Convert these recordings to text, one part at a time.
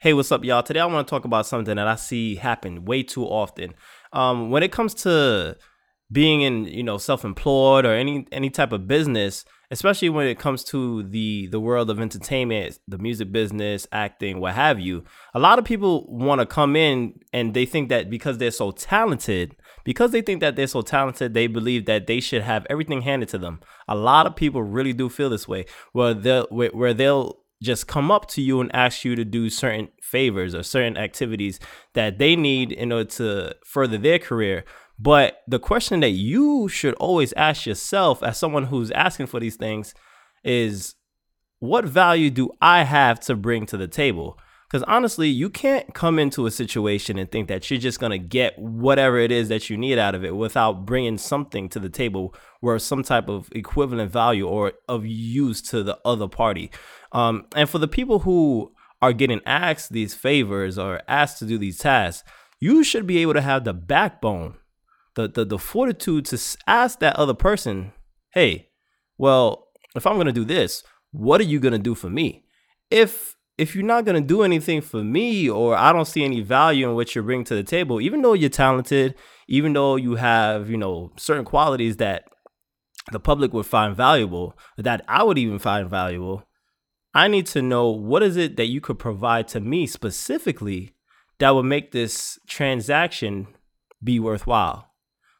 Hey, what's up, y'all? Today I want to talk about something that I see happen way too often. Um, when it comes to being in, you know, self-employed or any any type of business, especially when it comes to the the world of entertainment, the music business, acting, what have you, a lot of people want to come in and they think that because they're so talented, because they think that they're so talented, they believe that they should have everything handed to them. A lot of people really do feel this way, where they'll where they'll just come up to you and ask you to do certain favors or certain activities that they need in order to further their career. But the question that you should always ask yourself as someone who's asking for these things is what value do I have to bring to the table? Because honestly, you can't come into a situation and think that you're just going to get whatever it is that you need out of it without bringing something to the table where some type of equivalent value or of use to the other party. Um, and for the people who are getting asked these favors or asked to do these tasks, you should be able to have the backbone, the, the, the fortitude to ask that other person, hey, well, if I'm going to do this, what are you going to do for me? If if you're not gonna do anything for me or I don't see any value in what you're bringing to the table, even though you're talented, even though you have, you know, certain qualities that the public would find valuable, that I would even find valuable, I need to know what is it that you could provide to me specifically that would make this transaction be worthwhile.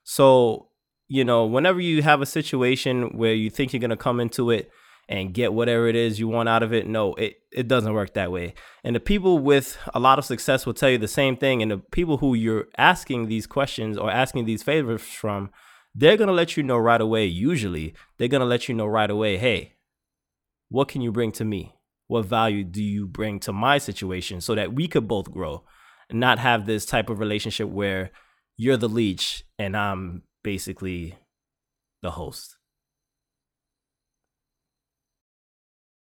So, you know, whenever you have a situation where you think you're gonna come into it and get whatever it is you want out of it. No, it, it doesn't work that way. And the people with a lot of success will tell you the same thing. And the people who you're asking these questions or asking these favors from, they're going to let you know right away. Usually, they're going to let you know right away hey, what can you bring to me? What value do you bring to my situation so that we could both grow and not have this type of relationship where you're the leech and I'm basically the host?